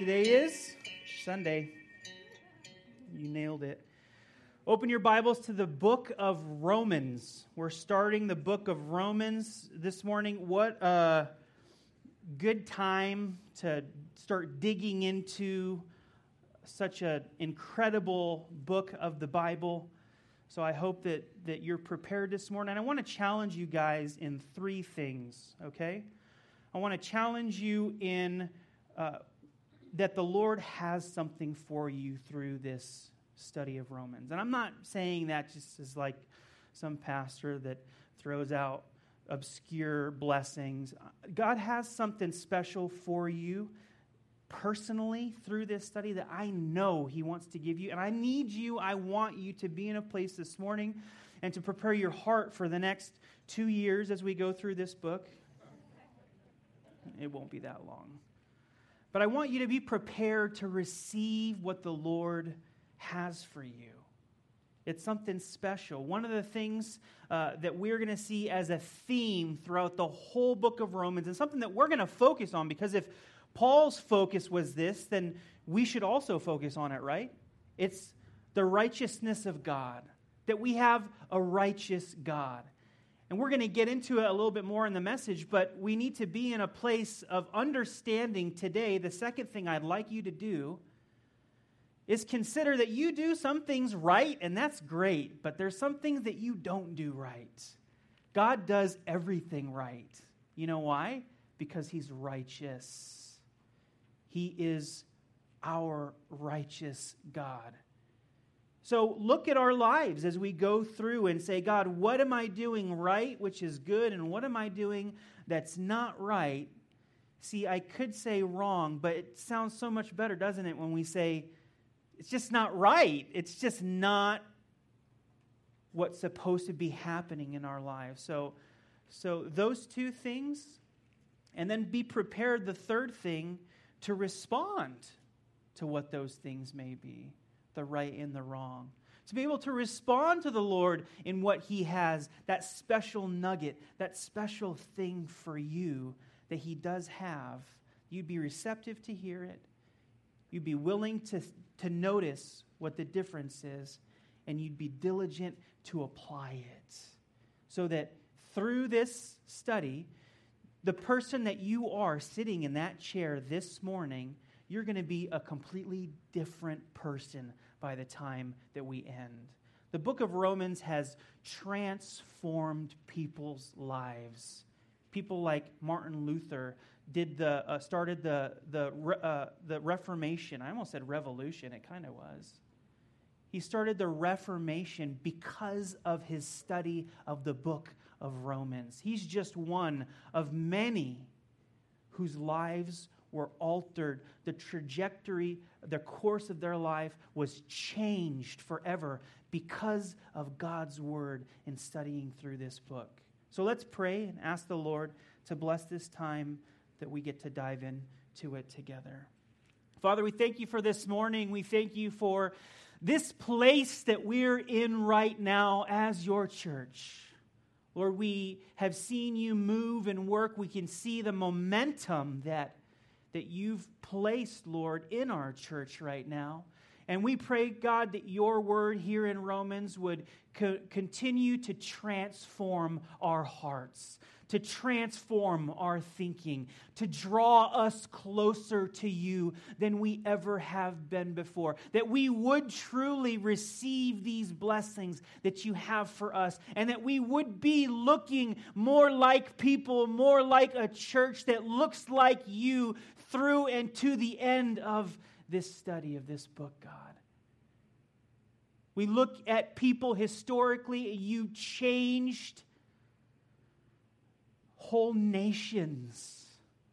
Today is Sunday. You nailed it. Open your Bibles to the book of Romans. We're starting the book of Romans this morning. What a good time to start digging into such an incredible book of the Bible. So I hope that, that you're prepared this morning. And I want to challenge you guys in three things, okay? I want to challenge you in uh, that the Lord has something for you through this study of Romans. And I'm not saying that just as like some pastor that throws out obscure blessings. God has something special for you personally through this study that I know He wants to give you. And I need you, I want you to be in a place this morning and to prepare your heart for the next two years as we go through this book. It won't be that long. But I want you to be prepared to receive what the Lord has for you. It's something special. One of the things uh, that we're going to see as a theme throughout the whole book of Romans, and something that we're going to focus on, because if Paul's focus was this, then we should also focus on it, right? It's the righteousness of God, that we have a righteous God. And we're going to get into it a little bit more in the message, but we need to be in a place of understanding today. The second thing I'd like you to do is consider that you do some things right, and that's great, but there's some things that you don't do right. God does everything right. You know why? Because He's righteous. He is our righteous God. So look at our lives as we go through and say, God, what am I doing right, which is good, and what am I doing that's not right? See, I could say wrong, but it sounds so much better, doesn't it, when we say, it's just not right. It's just not what's supposed to be happening in our lives. So, so those two things, and then be prepared, the third thing, to respond to what those things may be the right and the wrong. To be able to respond to the Lord in what He has, that special nugget, that special thing for you that He does have. You'd be receptive to hear it. You'd be willing to, to notice what the difference is, and you'd be diligent to apply it. So that through this study, the person that you are sitting in that chair this morning you're going to be a completely different person by the time that we end. The book of Romans has transformed people's lives. People like Martin Luther did the, uh, started the, the, uh, the Reformation. I almost said revolution, it kind of was. He started the Reformation because of his study of the book of Romans. He's just one of many whose lives were altered. The trajectory, the course of their life was changed forever because of God's word in studying through this book. So let's pray and ask the Lord to bless this time that we get to dive into it together. Father, we thank you for this morning. We thank you for this place that we're in right now as your church. Lord, we have seen you move and work. We can see the momentum that that you've placed, Lord, in our church right now. And we pray, God, that your word here in Romans would co- continue to transform our hearts, to transform our thinking, to draw us closer to you than we ever have been before. That we would truly receive these blessings that you have for us, and that we would be looking more like people, more like a church that looks like you through and to the end of this study of this book, God. We look at people historically, you changed whole nations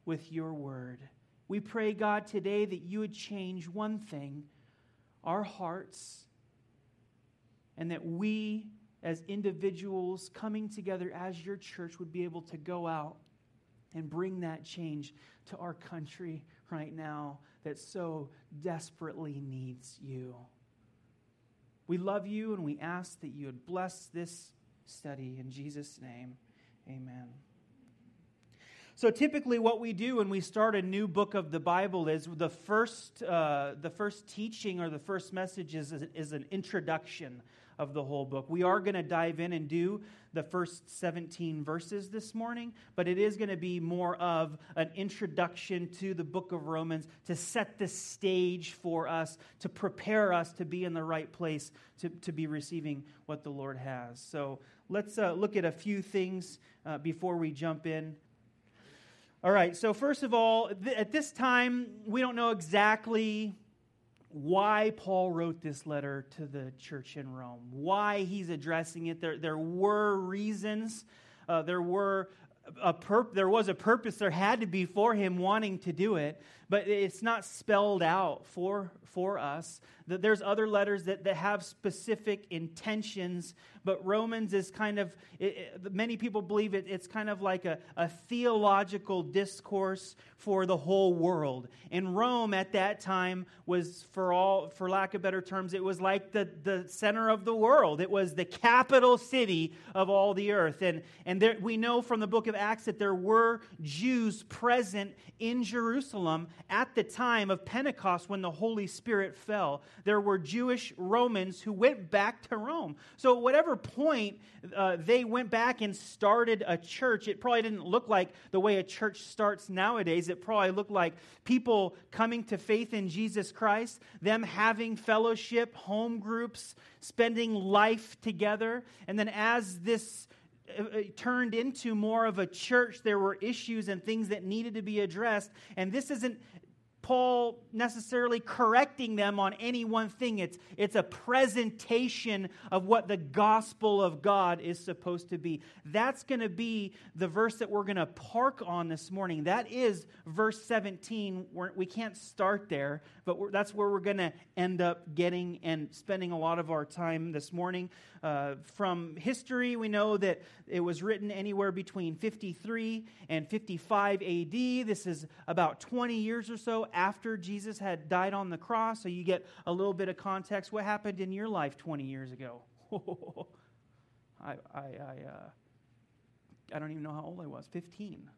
with your word. We pray, God, today that you would change one thing our hearts, and that we, as individuals coming together as your church, would be able to go out and bring that change to our country right now that so desperately needs you. We love you and we ask that you would bless this study in Jesus' name. Amen. So typically, what we do when we start a new book of the Bible is the first, uh, the first teaching or the first message is, is an introduction of the whole book. We are going to dive in and do the first 17 verses this morning, but it is going to be more of an introduction to the book of Romans to set the stage for us, to prepare us to be in the right place to, to be receiving what the Lord has. So let's uh, look at a few things uh, before we jump in. All right, so first of all, th- at this time, we don't know exactly why Paul wrote this letter to the church in Rome, why he's addressing it. There, there were reasons, uh, there, were a pur- there was a purpose, there had to be for him wanting to do it, but it's not spelled out for, for us. There's other letters that, that have specific intentions, but Romans is kind of, it, it, many people believe it, it's kind of like a, a theological discourse for the whole world. And Rome at that time was, for all, for lack of better terms, it was like the, the center of the world. It was the capital city of all the earth. And, and there, we know from the book of Acts that there were Jews present in Jerusalem at the time of Pentecost when the Holy Spirit fell. There were Jewish Romans who went back to Rome. So, whatever point uh, they went back and started a church, it probably didn't look like the way a church starts nowadays. It probably looked like people coming to faith in Jesus Christ, them having fellowship, home groups, spending life together. And then, as this uh, uh, turned into more of a church. There were issues and things that needed to be addressed. And this isn't Paul necessarily correcting them on any one thing. It's, it's a presentation of what the gospel of God is supposed to be. That's going to be the verse that we're going to park on this morning. That is verse 17. We're, we can not start there, but that's where we're going to end up getting and spending a lot of our time this morning. Uh, from history, we know that it was written anywhere between 53 and 55 AD. This is about 20 years or so after Jesus had died on the cross. So you get a little bit of context. What happened in your life 20 years ago? I, I, I, uh, I don't even know how old I was 15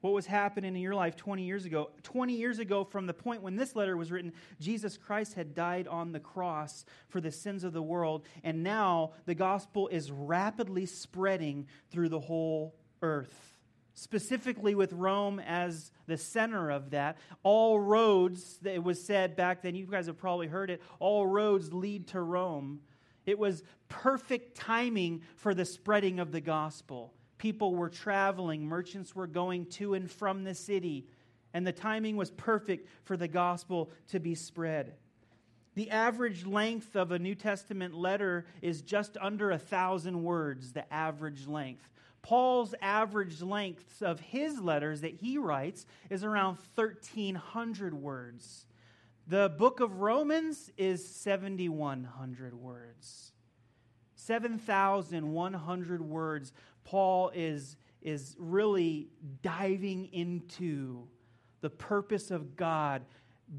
what was happening in your life 20 years ago. 20 years ago, from the point when this letter was written, Jesus Christ had died on the cross for the sins of the world, and now the gospel is rapidly spreading through the whole earth. Specifically, with Rome as the center of that, all roads, it was said back then, you guys have probably heard it, all roads lead to Rome. It was perfect timing for the spreading of the gospel people were traveling, merchants were going to and from the city, and the timing was perfect for the gospel to be spread. The average length of a New Testament letter is just under a thousand words, the average length. Paul's average length of his letters that he writes is around 1,300 words. The book of Romans is 7,100 words. 7,100 words Paul is, is really diving into the purpose of God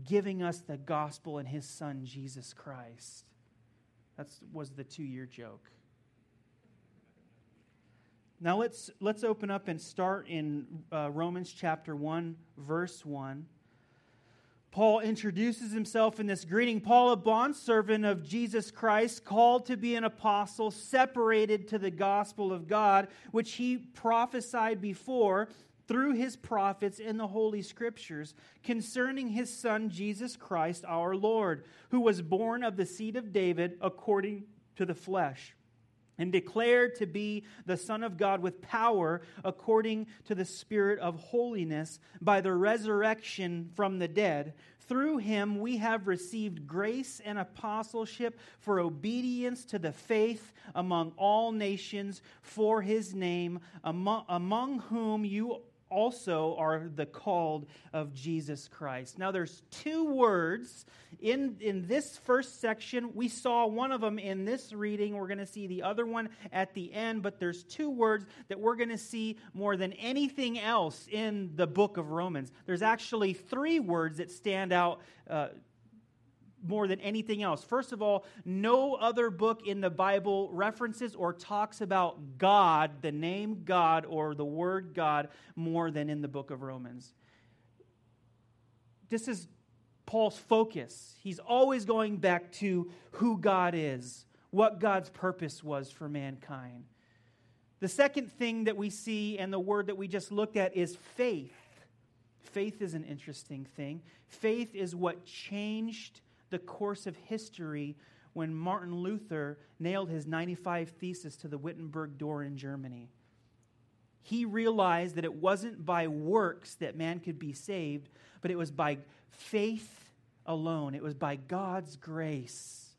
giving us the gospel and his son, Jesus Christ. That was the two year joke. Now let's, let's open up and start in uh, Romans chapter 1, verse 1. Paul introduces himself in this greeting Paul, a bondservant of Jesus Christ, called to be an apostle, separated to the gospel of God, which he prophesied before through his prophets in the Holy Scriptures concerning his Son, Jesus Christ, our Lord, who was born of the seed of David according to the flesh and declared to be the Son of God with power according to the Spirit of holiness by the resurrection from the dead. Through him we have received grace and apostleship for obedience to the faith among all nations for his name, among, among whom you also are the called of Jesus Christ. Now, there's two words in, in this first section. We saw one of them in this reading. We're going to see the other one at the end, but there's two words that we're going to see more than anything else in the book of Romans. There's actually three words that stand out. Uh, more than anything else. First of all, no other book in the Bible references or talks about God, the name God, or the word God, more than in the book of Romans. This is Paul's focus. He's always going back to who God is, what God's purpose was for mankind. The second thing that we see, and the word that we just looked at, is faith. Faith is an interesting thing. Faith is what changed the course of history when Martin Luther nailed his 95 Thesis to the Wittenberg door in Germany. He realized that it wasn't by works that man could be saved, but it was by faith alone. It was by God's grace.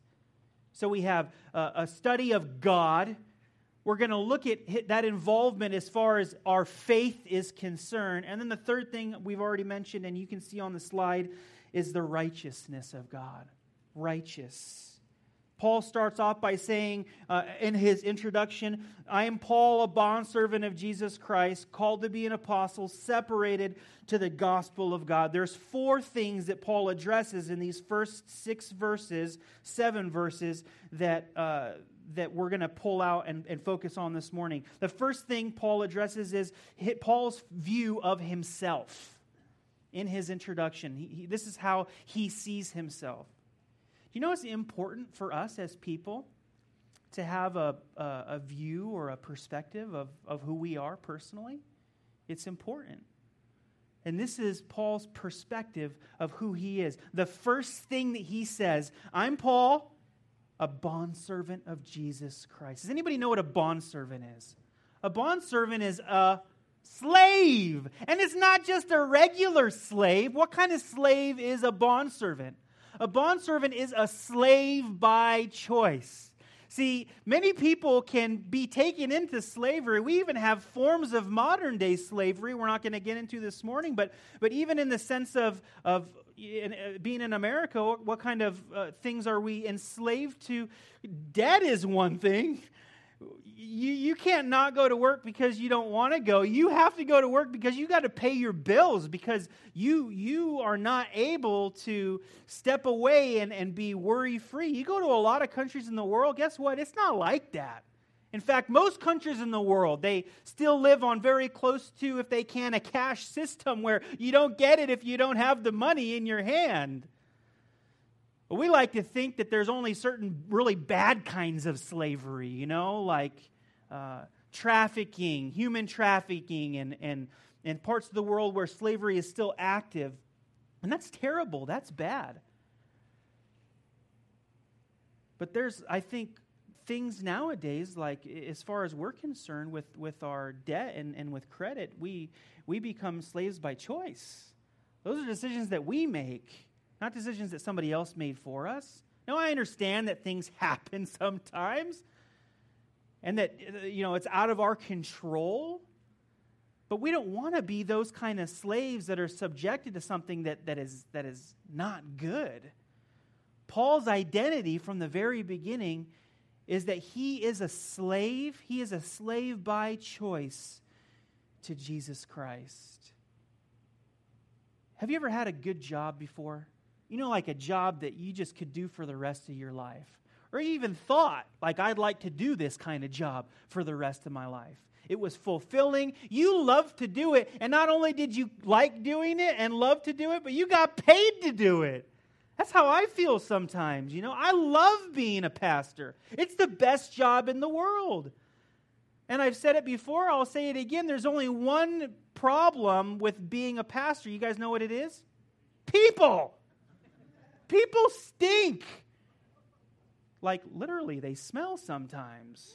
So we have a, study of God. We're going to look at that involvement as far as our faith is concerned. And then the third thing we've already mentioned, and you can see on the slide, is the righteousness of God. Righteous. Paul starts off by saying uh, in his introduction, I am Paul, a bondservant of Jesus Christ, called to be an apostle, separated to the gospel of God. There's four things that Paul addresses in these first six verses, seven verses, that, uh, that we're going to pull out and, and focus on this morning. The first thing Paul addresses is Paul's view of himself in his introduction. He, he, this is how he sees himself. Do you know it's important for us as people to have a, a, a view or a perspective of, of who we are personally? It's important. And this is Paul's perspective of who he is. The first thing that he says, I'm Paul, a bondservant of Jesus Christ. Does anybody know what a bondservant is? A bondservant is a slave. And it's not just a regular slave. What kind of slave is a bondservant? A bondservant is a slave by choice. See, many people can be taken into slavery. We even have forms of modern day slavery we're not going to get into this morning, but, but even in the sense of, of uh, being in America, what, what kind of uh, things are we enslaved to? Debt is one thing you, you can't not go to work because you don't want to go. You have to go to work because you got to pay your bills because you, you are not able to step away and, and be worry free. You go to a lot of countries in the world, guess what? It's not like that. In fact, most countries in the world, they still live on very close to, if they can, a cash system where you don't get it if you don't have the money in your hand. But we like to think that there's only certain really bad kinds of slavery, you know, like uh, trafficking, human trafficking, and, and, and parts of the world where slavery is still active. And that's terrible. That's bad. But there's, I think, things nowadays, like as far as we're concerned with, with our debt and, and with credit, we, we become slaves by choice. Those are decisions that we make, not decisions that somebody else made for us. Now, I understand that things happen sometimes, and that uh, you know it's out of our control. But we don't want to be those kind of slaves that are subjected to something that, that, is, that is not good. Paul's identity from the very beginning is that he is a slave he is a slave by choice to jesus christ. Have you ever had a good job before? You know like a job that you just could do for the rest of your life or even thought, like, I'd like to do this kind of job for the rest of my life. It was fulfilling. You loved to do it. And not only did you like doing it and love to do it, but you got paid to do it. That's how I feel sometimes. You know, I love being a pastor, it's the best job in the world. And I've said it before, I'll say it again. There's only one problem with being a pastor. You guys know what it is? People. People stink. Like, literally, they smell sometimes.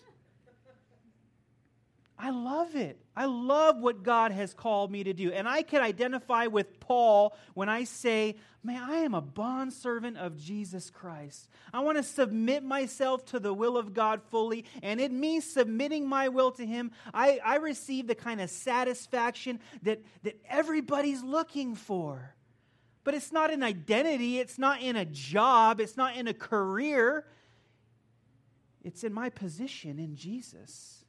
I love it. I love what God has called me to do. And I can identify with Paul when I say, man, I am a bondservant of Jesus Christ. I want to submit myself to the will of God fully. And in me submitting my will to Him, I, I receive the kind of satisfaction that, that everybody's looking for. But it's not an identity, it's not in a job, it's not in a career. It's in my position in Jesus.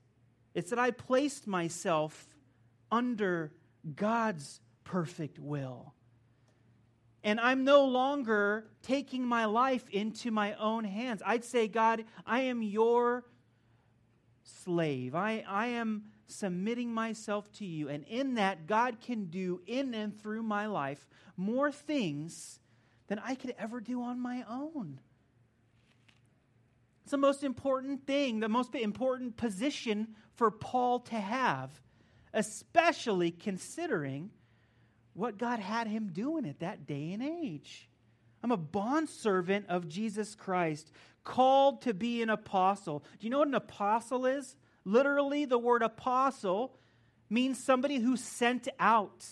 It's that I placed myself under God's perfect will. and I'm no longer taking my life into my own hands. I'd say, God, I am your slave. I, I am submitting myself to you. And in that, God can do in and through my life more things than I could ever do on my own. It's the most important thing, the most important position for Paul to have, especially considering what God had him doing at that day and age. I'm a bondservant of Jesus Christ, called to be an apostle. Do you know what an apostle is? Literally, the word apostle means somebody who sent out.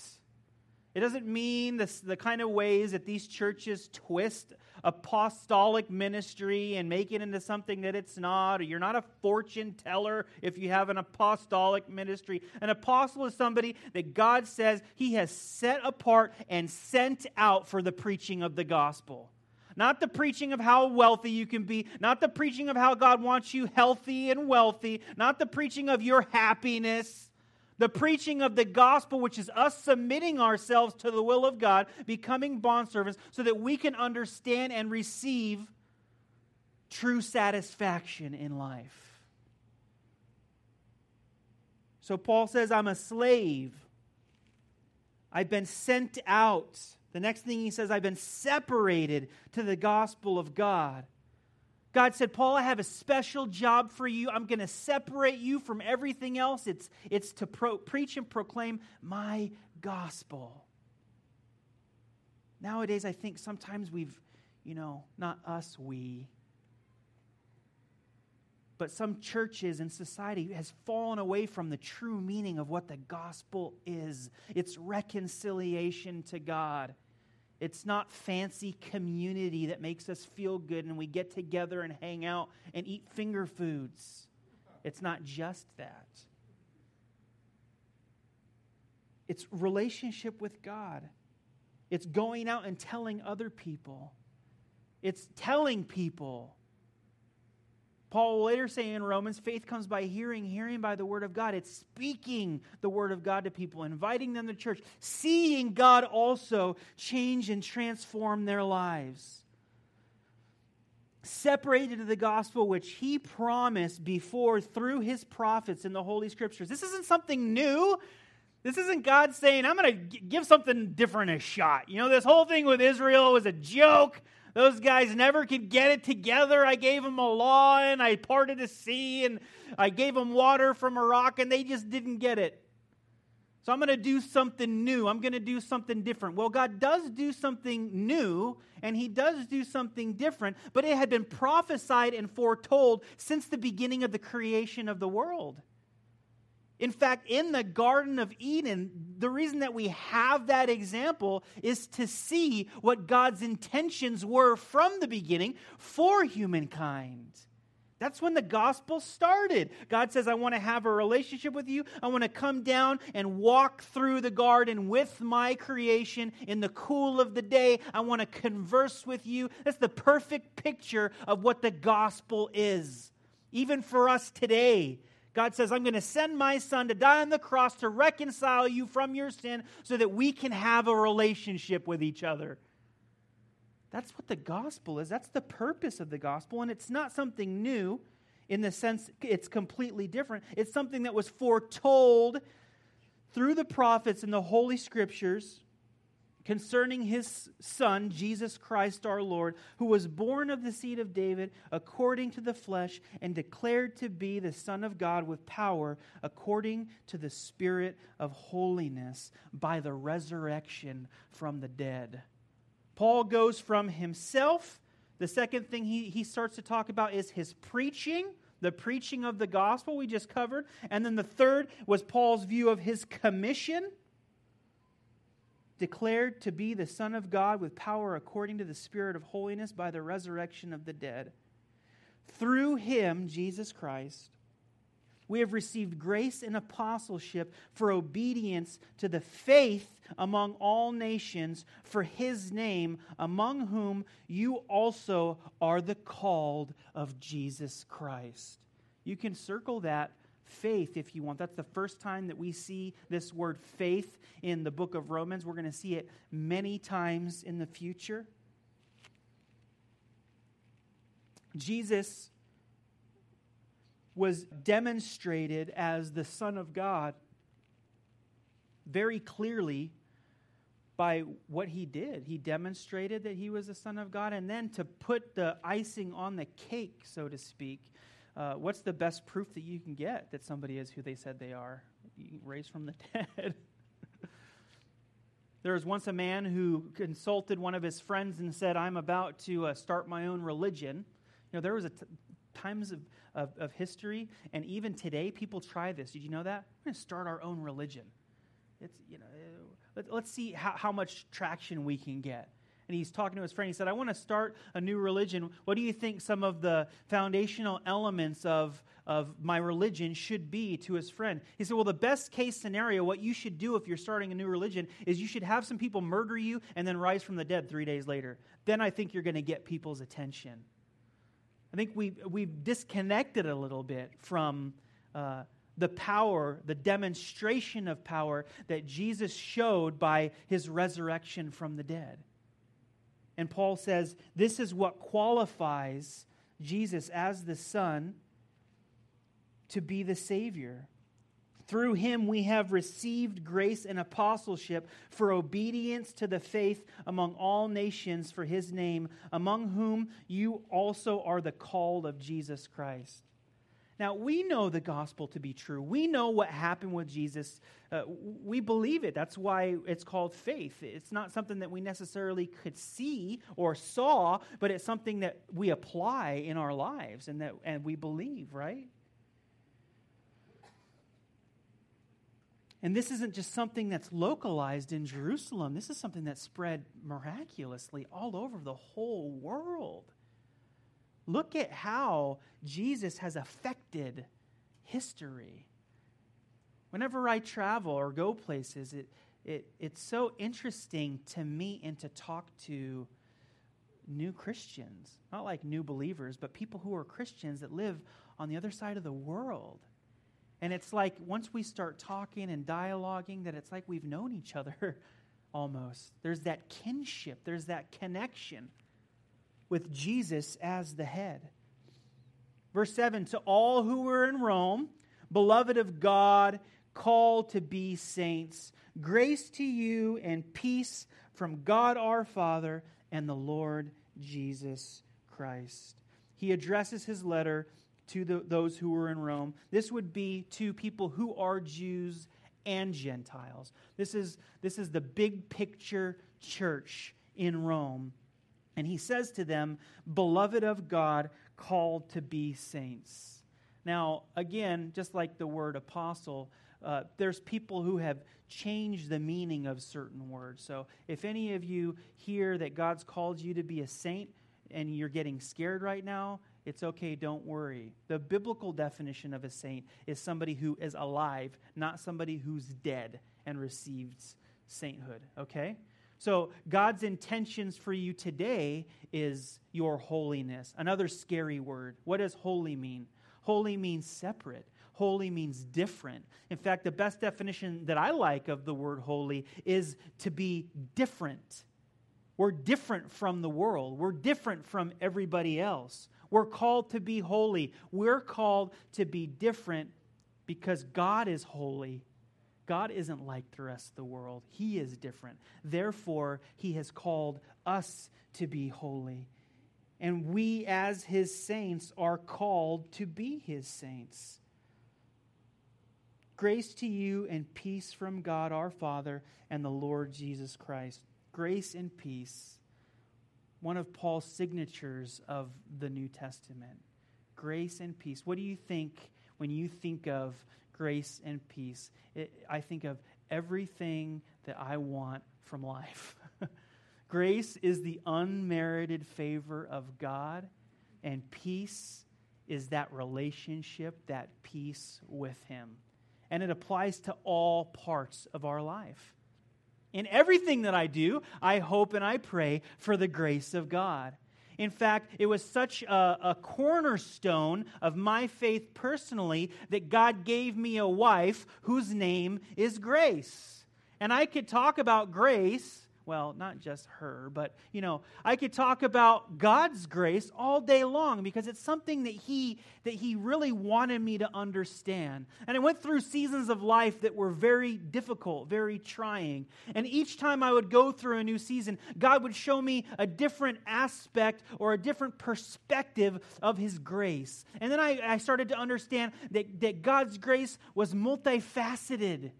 It doesn't mean the kind of ways that these churches twist apostolic ministry and make it into something that it's not, or you're not a fortune teller if you have an apostolic ministry. An apostle is somebody that God says he has set apart and sent out for the preaching of the gospel. Not the preaching of how wealthy you can be, not the preaching of how God wants you healthy and wealthy, not the preaching of your happiness. The preaching of the gospel, which is us submitting ourselves to the will of God, becoming bondservants, so that we can understand and receive true satisfaction in life. So Paul says, I'm a slave. I've been sent out. The next thing he says, I've been separated to the gospel of God. God said, Paul, I have a special job for you. I'm going to separate you from everything else. It's, it's to pro- preach and proclaim my gospel. Nowadays, I think sometimes we've, you know, not us, we, but some churches and society has fallen away from the true meaning of what the gospel is it's reconciliation to God. It's not fancy community that makes us feel good and we get together and hang out and eat finger foods. It's not just that. It's relationship with God. It's going out and telling other people. It's telling people Paul will later say in Romans, faith comes by hearing, hearing by the word of God. It's speaking the word of God to people, inviting them to church, seeing God also change and transform their lives. Separated to the gospel which he promised before through his prophets in the Holy Scriptures. This isn't something new. This isn't God saying, I'm going to give something different a shot. You know, this whole thing with Israel was a joke. Those guys never could get it together. I gave them a law and I parted a sea and I gave them water from a rock and they just didn't get it. So I'm going to do something new. I'm going to do something different. Well, God does do something new and He does do something different, but it had been prophesied and foretold since the beginning of the creation of the world. In fact, in the Garden of Eden, the reason that we have that example is to see what God's intentions were from the beginning for humankind. That's when the gospel started. God says, I want to have a relationship with you. I want to come down and walk through the garden with my creation in the cool of the day. I want to converse with you. That's the perfect picture of what the gospel is. Even for us today, God says, I'm going to send my son to die on the cross to reconcile you from your sin so that we can have a relationship with each other. That's what the gospel is. That's the purpose of the gospel. And it's not something new in the sense it's completely different. It's something that was foretold through the prophets in the Holy Scriptures concerning his Son, Jesus Christ our Lord, who was born of the seed of David according to the flesh and declared to be the Son of God with power according to the Spirit of holiness by the resurrection from the dead. Paul goes from himself. The second thing he, he starts to talk about is his preaching the preaching of the gospel we just covered. And then the third was Paul's view of his commission declared to be the Son of God with power according to the Spirit of holiness by the resurrection of the dead. Through him, Jesus Christ, we have received grace and apostleship for obedience to the faith among all nations for his name, among whom you also are the called of Jesus Christ. You can circle that faith, if you want. That's the first time that we see this word faith in the book of Romans. We're going to see it many times in the future. Jesus was demonstrated as the Son of God very clearly by what he did. He demonstrated that he was the Son of God. And then to put the icing on the cake, so to speak, uh, what's the best proof that you can get that somebody is who they said they are? Raised from the dead. there was once a man who consulted one of his friends and said, I'm about to uh, start my own religion. You know, there was a t- times of, of, of history, and even today, people try this. Did you know that? We're going to start our own religion. It's, you know, let, us see how, how much traction we can get. And he's talking to his friend. He said, I want to start a new religion. What do you think some of the foundational elements of, of my religion should be to his friend? He said, Well, the best case scenario, what you should do if you're starting a new religion, is you should have some people murder you and then rise from the dead three days later. Then I think you're going to get people's attention. I think we, we've disconnected a little bit from. Uh, the power, the demonstration of power that Jesus showed by his resurrection from the dead. And Paul says this is what qualifies Jesus as the Son to be the Savior. Through him we have received grace and apostleship for obedience to the faith among all nations for his name, among whom you also are the called of Jesus Christ. Now, we know the gospel to be true. We know what happened with Jesus. Uh, we believe it. That's why it's called faith. It's not something that we necessarily could see or saw, but it's something that we apply in our lives and that and we believe, right? And this isn't just something that's localized in Jerusalem. This is something that's spread miraculously all over the whole world. Look at how Jesus has affected history. Whenever I travel or go places, it, it, it's so interesting to meet and to talk to new Christians. Not like new believers, but people who are Christians that live on the other side of the world. And it's like once we start talking and dialoguing, that it's like we've known each other almost. There's that kinship, there's that connection with Jesus as the head. Verse 7 To all who were in Rome, beloved of God, called to be saints, grace to you and peace from God our Father and the Lord Jesus Christ. He addresses his letter to the, those who were in Rome. This would be to people who are Jews and Gentiles. This is, this is the big picture church in Rome and he says to them, Beloved of God, called to be saints. Now, again, just like the word apostle, uh, there's people who have changed the meaning of certain words. So if any of you hear that God's called you to be a saint and you're getting scared right now, it's okay, don't worry. The biblical definition of a saint is somebody who is alive, not somebody who's dead and receives sainthood, okay? So, God's intentions for you today is your holiness. Another scary word. What does holy mean? Holy means separate. Holy means different. In fact, the best definition that I like of the word holy is to be different. We're different from the world, we're different from everybody else. We're called to be holy. We're called to be different because God is holy God isn't like the rest of the world, He is different. Therefore, He has called us to be holy. And we, as His saints, are called to be His saints. Grace to you and peace from God our Father and the Lord Jesus Christ. Grace and peace. One of Paul's signatures of the New Testament. Grace and peace. What do you think when you think of grace, and peace. It, I think of everything that I want from life. grace is the unmerited favor of God, and peace is that relationship, that peace with Him. And it applies to all parts of our life. In everything that I do, I hope and I pray for the grace of God. In fact, it was such a, a, cornerstone of my faith personally that God gave me a wife whose name is Grace. And I could talk about grace well, not just her, but you know, I could talk about God's grace all day long because it's something that he that he really wanted me to understand. And I went through seasons of life that were very difficult, very trying. And each time I would go through a new season, God would show me a different aspect or a different perspective of his grace. And then I, I started to understand that, that God's grace was multifaceted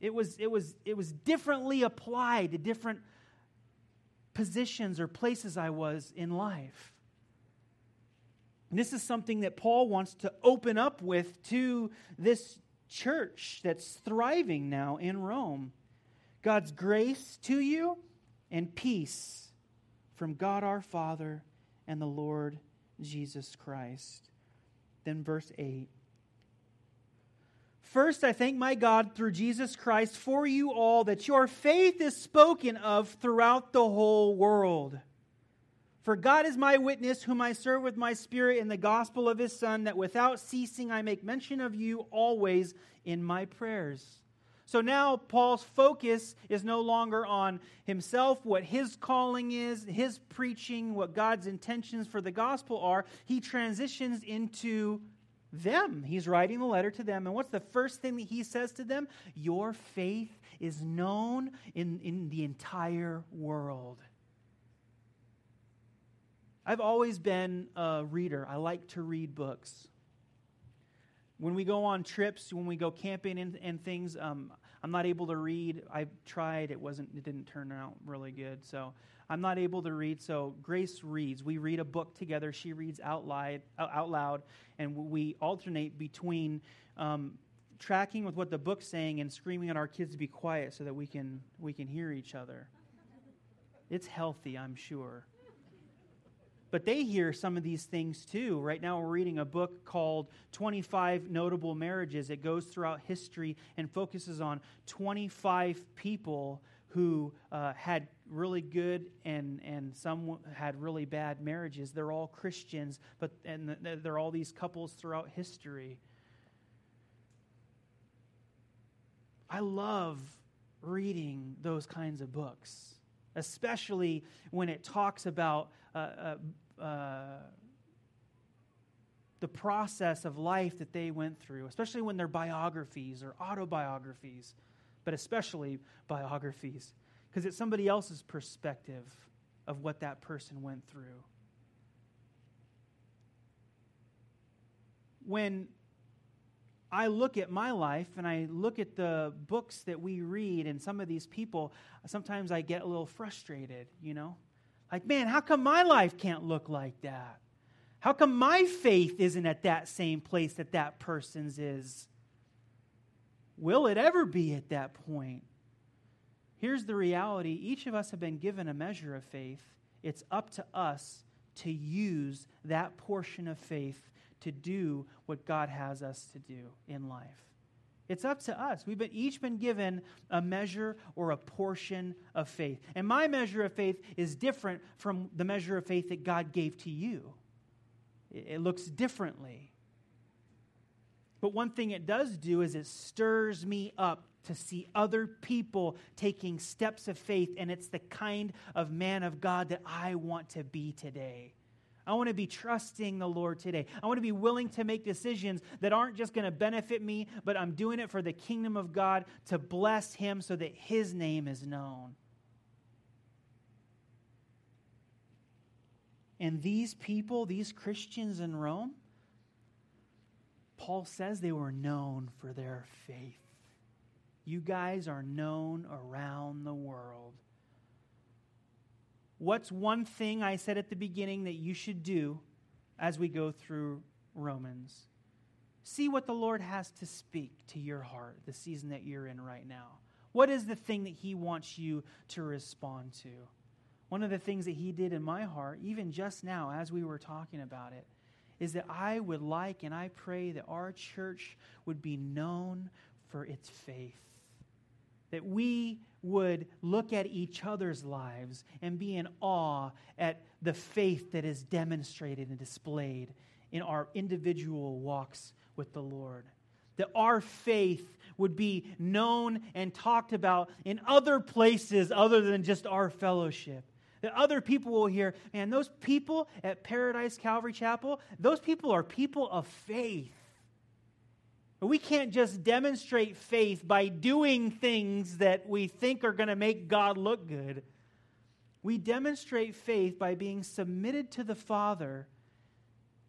it was, it was, it was differently applied to different positions or places I was in life. And this is something that Paul wants to open up with to this church that's thriving now in Rome. God's grace to you and peace from God our Father and the Lord Jesus Christ. Then, verse 8 First, I thank my God through Jesus Christ for you all that your faith is spoken of throughout the whole world. For God is my witness, whom I serve with my spirit in the gospel of his Son, that without ceasing I make mention of you always in my prayers. So now Paul's focus is no longer on himself, what his calling is, his preaching, what God's intentions for the gospel are. He transitions into them. He's writing the letter to them. And what's the first thing that he says to them? Your faith is known in, in the entire world. I've always been a reader. I like to read books. When we go on trips, when we go camping and, and things, um, I'm not able to read. I tried; it wasn't. It didn't turn out really good. So I'm not able to read, so Grace reads. We read a book together. She reads out loud, out loud and we alternate between um, tracking with what the book's saying and screaming at our kids to be quiet so that we can, we can hear each other. It's healthy, I'm sure. But they hear some of these things too. Right now, we're reading a book called 25 Notable Marriages. It goes throughout history and focuses on 25 people who uh, had really good and, and some had really bad marriages. They're all Christians, but and there are all these couples throughout history. I love reading those kinds of books, especially when it talks about uh, uh, uh, the process of life that they went through, especially when they're biographies or autobiographies but especially biographies, because it's somebody else's perspective of what that person went through. When I look at my life and I look at the books that we read and some of these people, sometimes I get a little frustrated, you know? Like, man, how come my life can't look like that? How come my faith isn't at that same place that that person's is? Will it ever be at that point? Here's the reality each of us have been given a measure of faith. It's up to us to use that portion of faith to do what God has us to do in life. It's up to us. We've been, each been given a measure or a portion of faith. And my measure of faith is different from the measure of faith that God gave to you. It, it looks differently. But one thing it does do is it stirs me up to see other people taking steps of faith, and it's the kind of man of God that I want to be today. I want to be trusting the Lord today. I want to be willing to make decisions that aren't just going to benefit me, but I'm doing it for the kingdom of God to bless Him so that His name is known. And these people, these Christians in Rome, Paul says they were known for their faith. You guys are known around the world. What's one thing I said at the beginning that you should do as we go through Romans? See what the Lord has to speak to your heart the season that you're in right now. What is the thing that He wants you to respond to? One of the things that He did in my heart, even just now as we were talking about it, is that I would like and I pray that our church would be known for its faith. That we would look at each other's lives and be in awe at the faith that is demonstrated and displayed in our individual walks with the Lord. That our faith would be known and talked about in other places other than just our fellowship. That other people will hear, man, those people at Paradise Calvary Chapel, those people are people of faith. We can't just demonstrate faith by doing things that we think are going to make God look good. We demonstrate faith by being submitted to the Father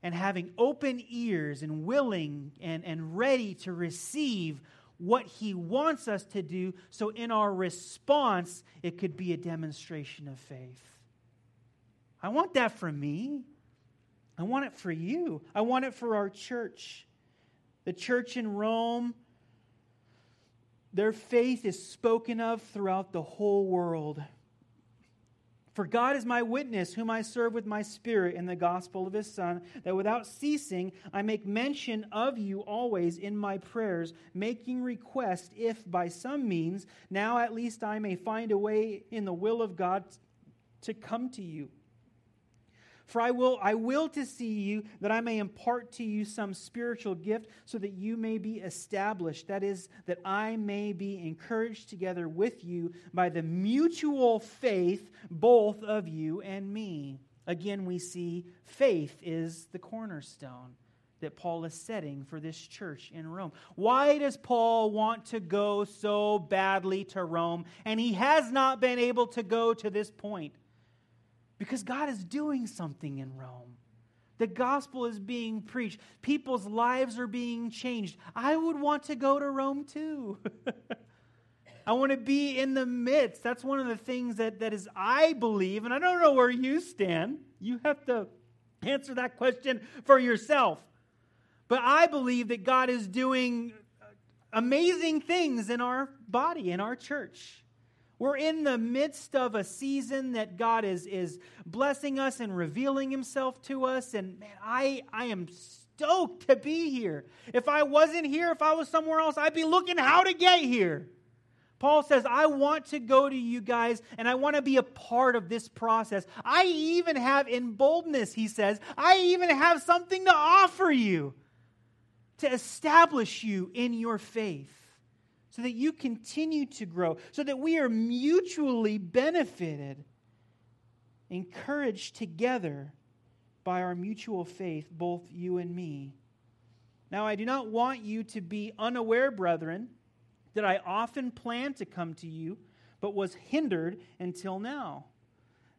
and having open ears and willing and, and ready to receive what He wants us to do. So, in our response, it could be a demonstration of faith. I want that for me. I want it for you. I want it for our church. The church in Rome, their faith is spoken of throughout the whole world. For God is my witness, whom I serve with my spirit in the gospel of his Son, that without ceasing I make mention of you always in my prayers, making request if by some means, now at least I may find a way in the will of God to come to you. For I will, I will to see you that I may impart to you some spiritual gift so that you may be established. That is, that I may be encouraged together with you by the mutual faith, both of you and me. Again, we see faith is the cornerstone that Paul is setting for this church in Rome. Why does Paul want to go so badly to Rome? And he has not been able to go to this point. Because God is doing something in Rome. The gospel is being preached. People's lives are being changed. I would want to go to Rome too. I want to be in the midst. That's one of the things that, that is, I believe, and I don't know where you stand. You have to answer that question for yourself. But I believe that God is doing amazing things in our body, in our church. We're in the midst of a season that God is, is blessing us and revealing Himself to us. And man, I, I am stoked to be here. If I wasn't here, if I was somewhere else, I'd be looking how to get here. Paul says, I want to go to you guys and I want to be a part of this process. I even have, in boldness, he says, I even have something to offer you to establish you in your faith so that you continue to grow, so that we are mutually benefited, encouraged together by our mutual faith, both you and me. Now, I do not want you to be unaware, brethren, that I often planned to come to you, but was hindered until now,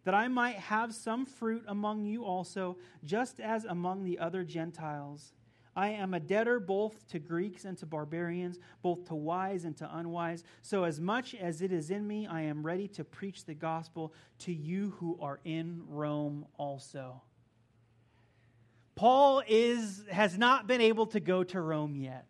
that I might have some fruit among you also, just as among the other Gentiles. I am a debtor both to Greeks and to barbarians, both to wise and to unwise. So, as much as it is in me, I am ready to preach the gospel to you who are in Rome also. Paul is, has not been able to go to Rome yet.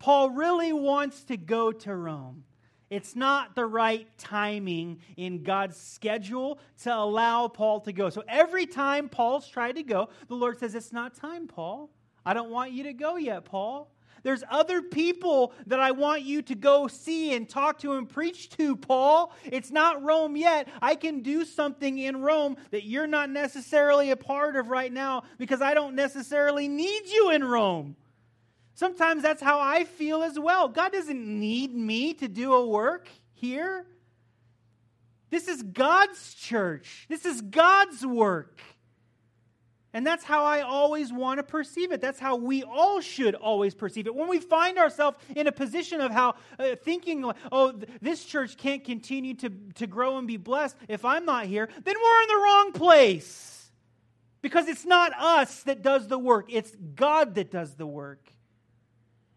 Paul really wants to go to Rome. It's not the right timing in God's schedule to allow Paul to go. So every time Paul's tried to go, the Lord says, It's not time, Paul. I don't want you to go yet, Paul. There's other people that I want you to go see and talk to and preach to, Paul. It's not Rome yet. I can do something in Rome that you're not necessarily a part of right now because I don't necessarily need you in Rome. Sometimes that's how I feel as well. God doesn't need me to do a work here. This is God's church, this is God's work. And that's how I always want to perceive it. That's how we all should always perceive it. When we find ourselves in a position of how uh, thinking, oh, this church can't continue to, to grow and be blessed if I'm not here, then we're in the wrong place. Because it's not us that does the work, it's God that does the work.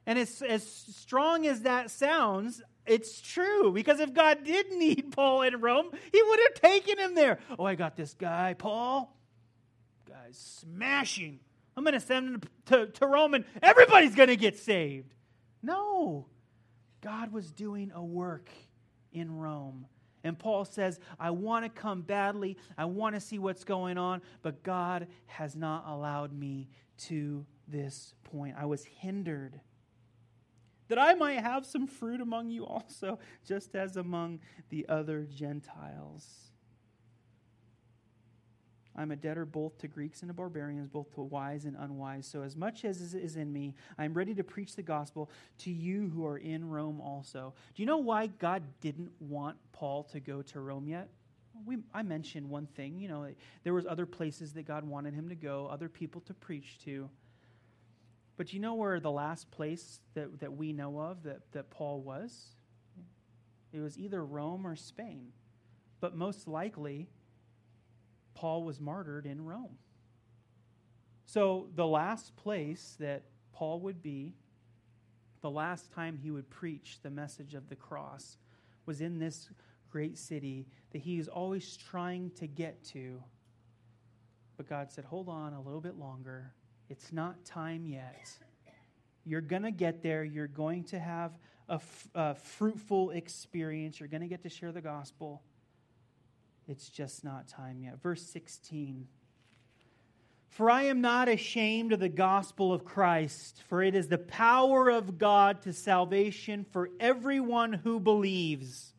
And it's, as strong as that sounds, it's true. Because if God did need Paul in Rome, he would have taken him there. Oh, I got this guy, Paul guy's smashing. I'm going to send him to, to Rome and everybody's going to get saved. No. God was doing a work in Rome. And Paul says, I want to come badly. I want to see what's going on, but God has not allowed me to this point. I was hindered. that I might have some fruit among you also, just as among the other Gentiles. I'm a debtor both to Greeks and to barbarians, both to wise and unwise. So, as much as is in me, I'm ready to preach the gospel to you who are in Rome also. Do you know why God didn't want Paul to go to Rome yet? We, I mentioned one thing. You know, there was other places that God wanted him to go, other people to preach to. But you know where the last place that, that we know of that, that Paul was? It was either Rome or Spain. But most likely, Paul was martyred in Rome. So, the last place that Paul would be, the last time he would preach the message of the cross, was in this great city that he is always trying to get to. But God said, Hold on a little bit longer. It's not time yet. You're going to get there. You're going to have a, f- a fruitful experience. You're going to get to share the gospel. It's just not time yet. Verse 16. For I am not ashamed of the gospel of Christ, for it is the power of God to salvation for everyone who believes,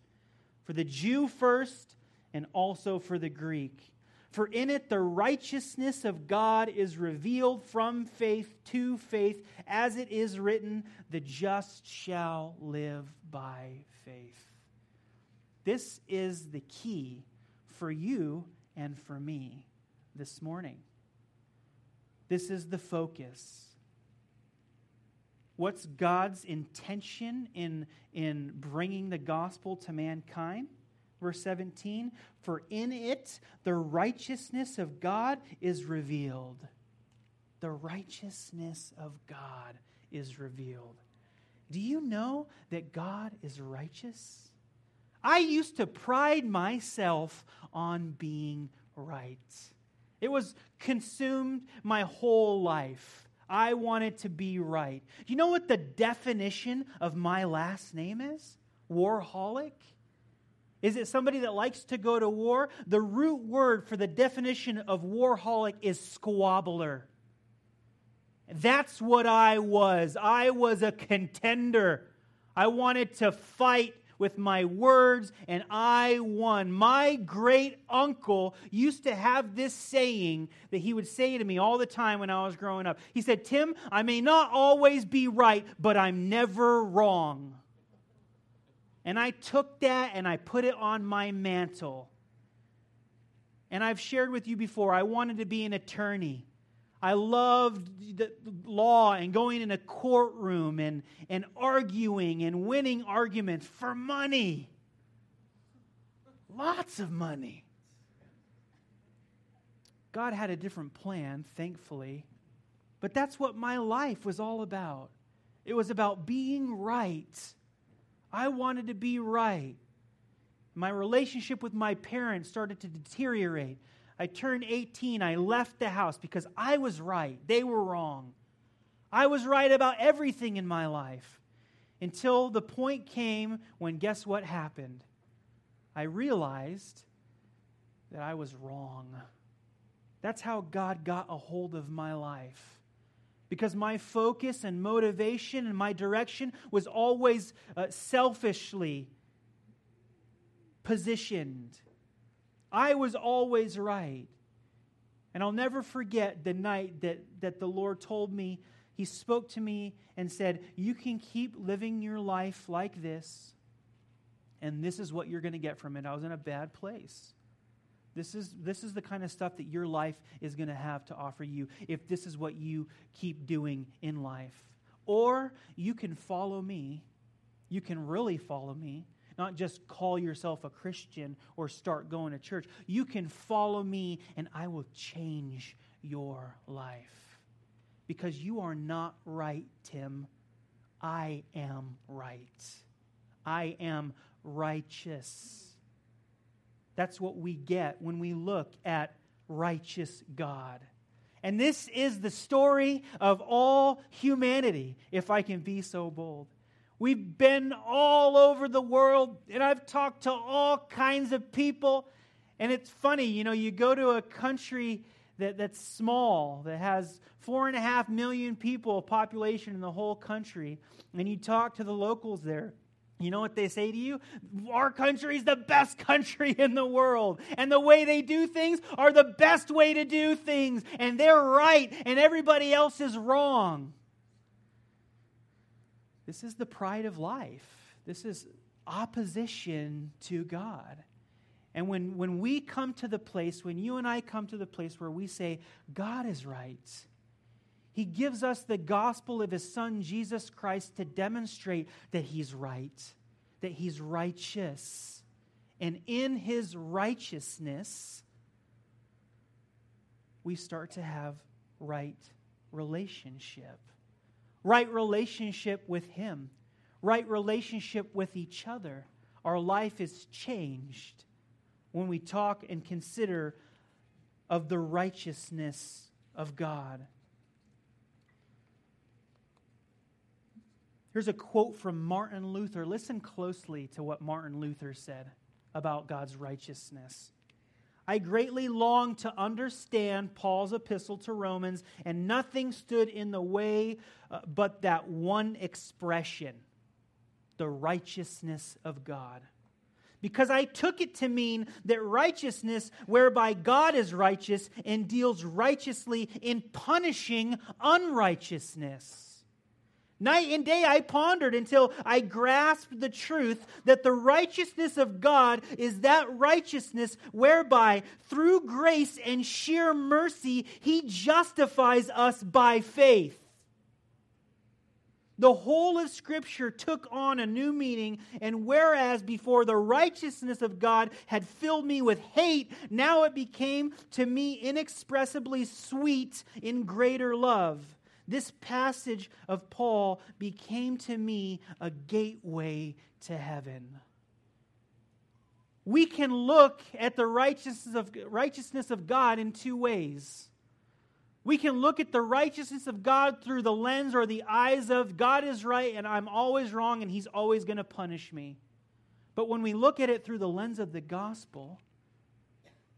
for the Jew first, and also for the Greek. For in it the righteousness of God is revealed from faith to faith, as it is written, the just shall live by faith. This is the key for you and for me this morning. This is the focus. What's God's intention in, in bringing the gospel to mankind? Verse 17 For in it the righteousness of God is revealed. The righteousness of God is revealed. Do you know that God is righteous? I used to pride myself on being right. It was consumed my whole life. I wanted to be right. You know what the definition of my last name is? Warholic? Is it somebody that likes to go to war? The root word for the definition of warholic is squabbler. That's what I was. I was a contender. I wanted to fight with my words, and I won. My great uncle used to have this saying that he would say to me all the time when I was growing up. He said, Tim, I may not always be right, but I'm never wrong. And I took that and I put it on my mantle. And I've shared with you before, I wanted to be an attorney. I loved the law and going in a courtroom and, and arguing and winning arguments for money. Lots of money. God had a different plan, thankfully. But that's what my life was all about. It was about being right. I wanted to be right. My relationship with my parents started to deteriorate. I turned 18. I left the house because I was right. They were wrong. I was right about everything in my life until the point came when guess what happened? I realized that I was wrong. That's how God got a hold of my life. Because my focus and motivation and my direction was always uh, selfishly positioned. I was always right. And I'll never forget the night that, that the Lord told me, He spoke to me and said, You can keep living your life like this, and this is what you're going to get from it. I was in a bad place. This is, this is the kind of stuff that your life is going to have to offer you if this is what you keep doing in life. Or you can follow me. You can really follow me not just call yourself a Christian or start going to church. You can follow me and I will change your life. Because you are not right, Tim. I am right. I am righteous. That's what we get when we look at righteous God. And this is the story of all humanity, if I can be so bold. We've been all over the world, and I've talked to all kinds of people. And it's funny, you know, you go to a country that, that's small, that has four and a half million people, population in the whole country, and you talk to the locals there, you know what they say to you? Our country is the best country in the world. And the way they do things are the best way to do things. And they're right, and everybody else is wrong. This is the pride of life. This is opposition to God. And when, when we come to the place, when you and I come to the place where we say, God is right, He gives us the gospel of His Son, Jesus Christ, to demonstrate that He's right, that He's righteous. And in His righteousness, we start to have right relationship. Right relationship with Him, right relationship with each other. Our life is changed when we talk and consider of the righteousness of God. Here's a quote from Martin Luther. Listen closely to what Martin Luther said about God's righteousness. I greatly longed to understand Paul's epistle to Romans, and nothing stood in the way uh, but that one expression the righteousness of God because I took it to mean that righteousness, whereby God is righteous and deals righteously in punishing unrighteousness. Night and day I pondered until I grasped the truth that the righteousness of God is that righteousness whereby, through grace and sheer mercy, He justifies us by faith. The whole of Scripture took on a new meaning, and whereas before the righteousness of God had filled me with hate, now it became to me inexpressibly sweet in greater love. This passage of Paul became to me a gateway to heaven. We can look at the righteousness of, righteousness of God in two ways. We can look at the righteousness of God through the lens or the eyes of God is right and I'm always wrong and He's always going to punish me. But when we look at it through the lens of the gospel,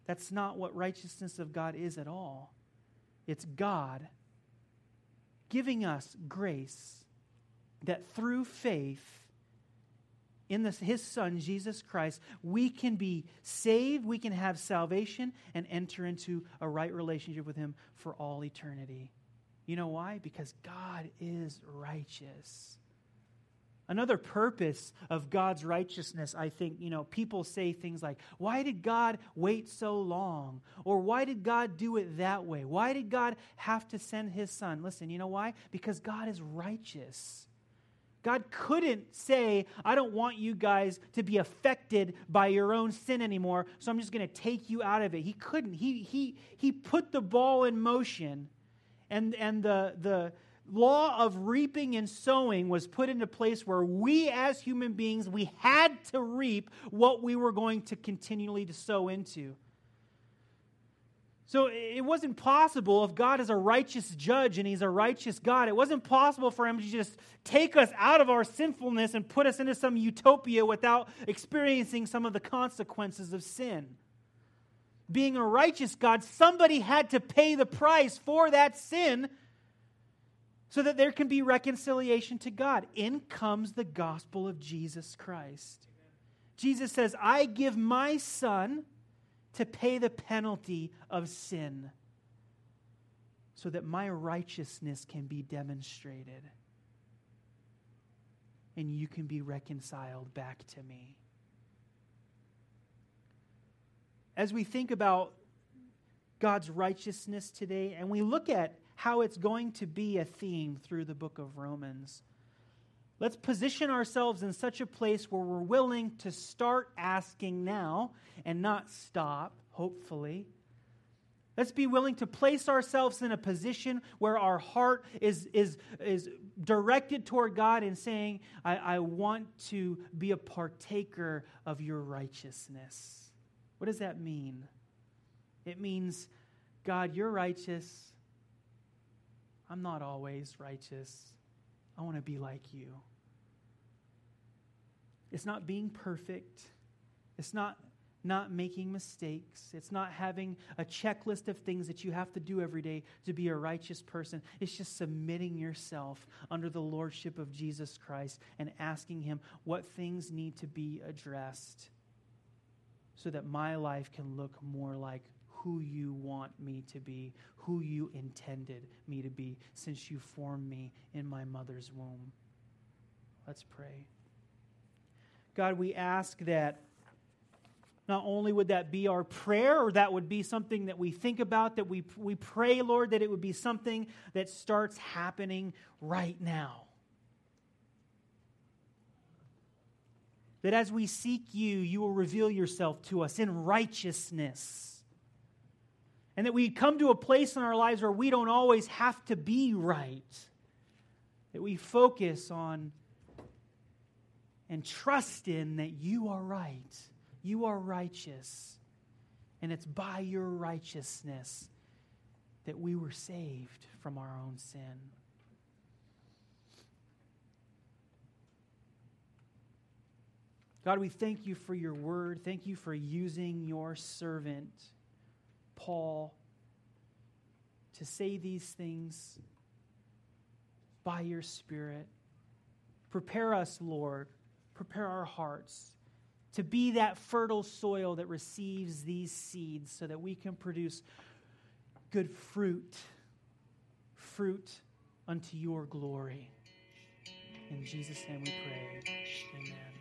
that's not what righteousness of God is at all. It's God giving us grace that through faith in this, his son, Jesus Christ, we can be saved, we can have salvation, and enter into a right relationship with him for all eternity. You know why? Because God is righteous. Another purpose of God's righteousness, I think, you know, people say things like, why did God wait so long? Or why did God do it that way? Why did God have to send his son? Listen, you know why? Because God is righteous. God couldn't say, I don't want you guys to be affected by your own sin anymore, so I'm just going to take you out of it. He couldn't. He, he, he put the ball in motion, and, and the, the law of reaping and sowing was put into place where we as human beings, we had to reap what we were going to continually to sow into. So it wasn't possible if God is a righteous judge and he's a righteous God, it wasn't possible for him to just take us out of our sinfulness and put us into some utopia without experiencing some of the consequences of sin. Being a righteous God, somebody had to pay the price for that sin so that there can be reconciliation to God. In comes the gospel of Jesus Christ. Jesus says, I give my son to pay the penalty of sin so that my righteousness can be demonstrated and you can be reconciled back to me. As we think about God's righteousness today and we look at how it's going to be a theme through the book of Romans, Let's position ourselves in such a place where we're willing to start asking now and not stop, hopefully. Let's be willing to place ourselves in a position where our heart is, is, is directed toward God and saying, I, I want to be a partaker of your righteousness. What does that mean? It means, God, you're righteous. I'm not always righteous. I want to be like you. It's not being perfect. It's not not making mistakes. It's not having a checklist of things that you have to do every day to be a righteous person. It's just submitting yourself under the lordship of Jesus Christ and asking Him what things need to be addressed so that my life can look more like who you want me to be, who you intended me to be since you formed me in my mother's womb. Let's pray. God, we ask that not only would that be our prayer, or that would be something that we think about, that we, we pray, Lord, that it would be something that starts happening right now. That as we seek you, you will reveal yourself to us in righteousness. And that we come to a place in our lives where we don't always have to be right. That we focus on and trust in that you are right you are righteous, and it's by your righteousness that we were saved from our own sin. God, we thank you for your word. Thank you for using your servant, Paul to say these things by your Spirit. Prepare us, Lord. Prepare our hearts to be that fertile soil that receives these seeds so that we can produce good fruit, fruit unto your glory. In Jesus' name we pray. Amen.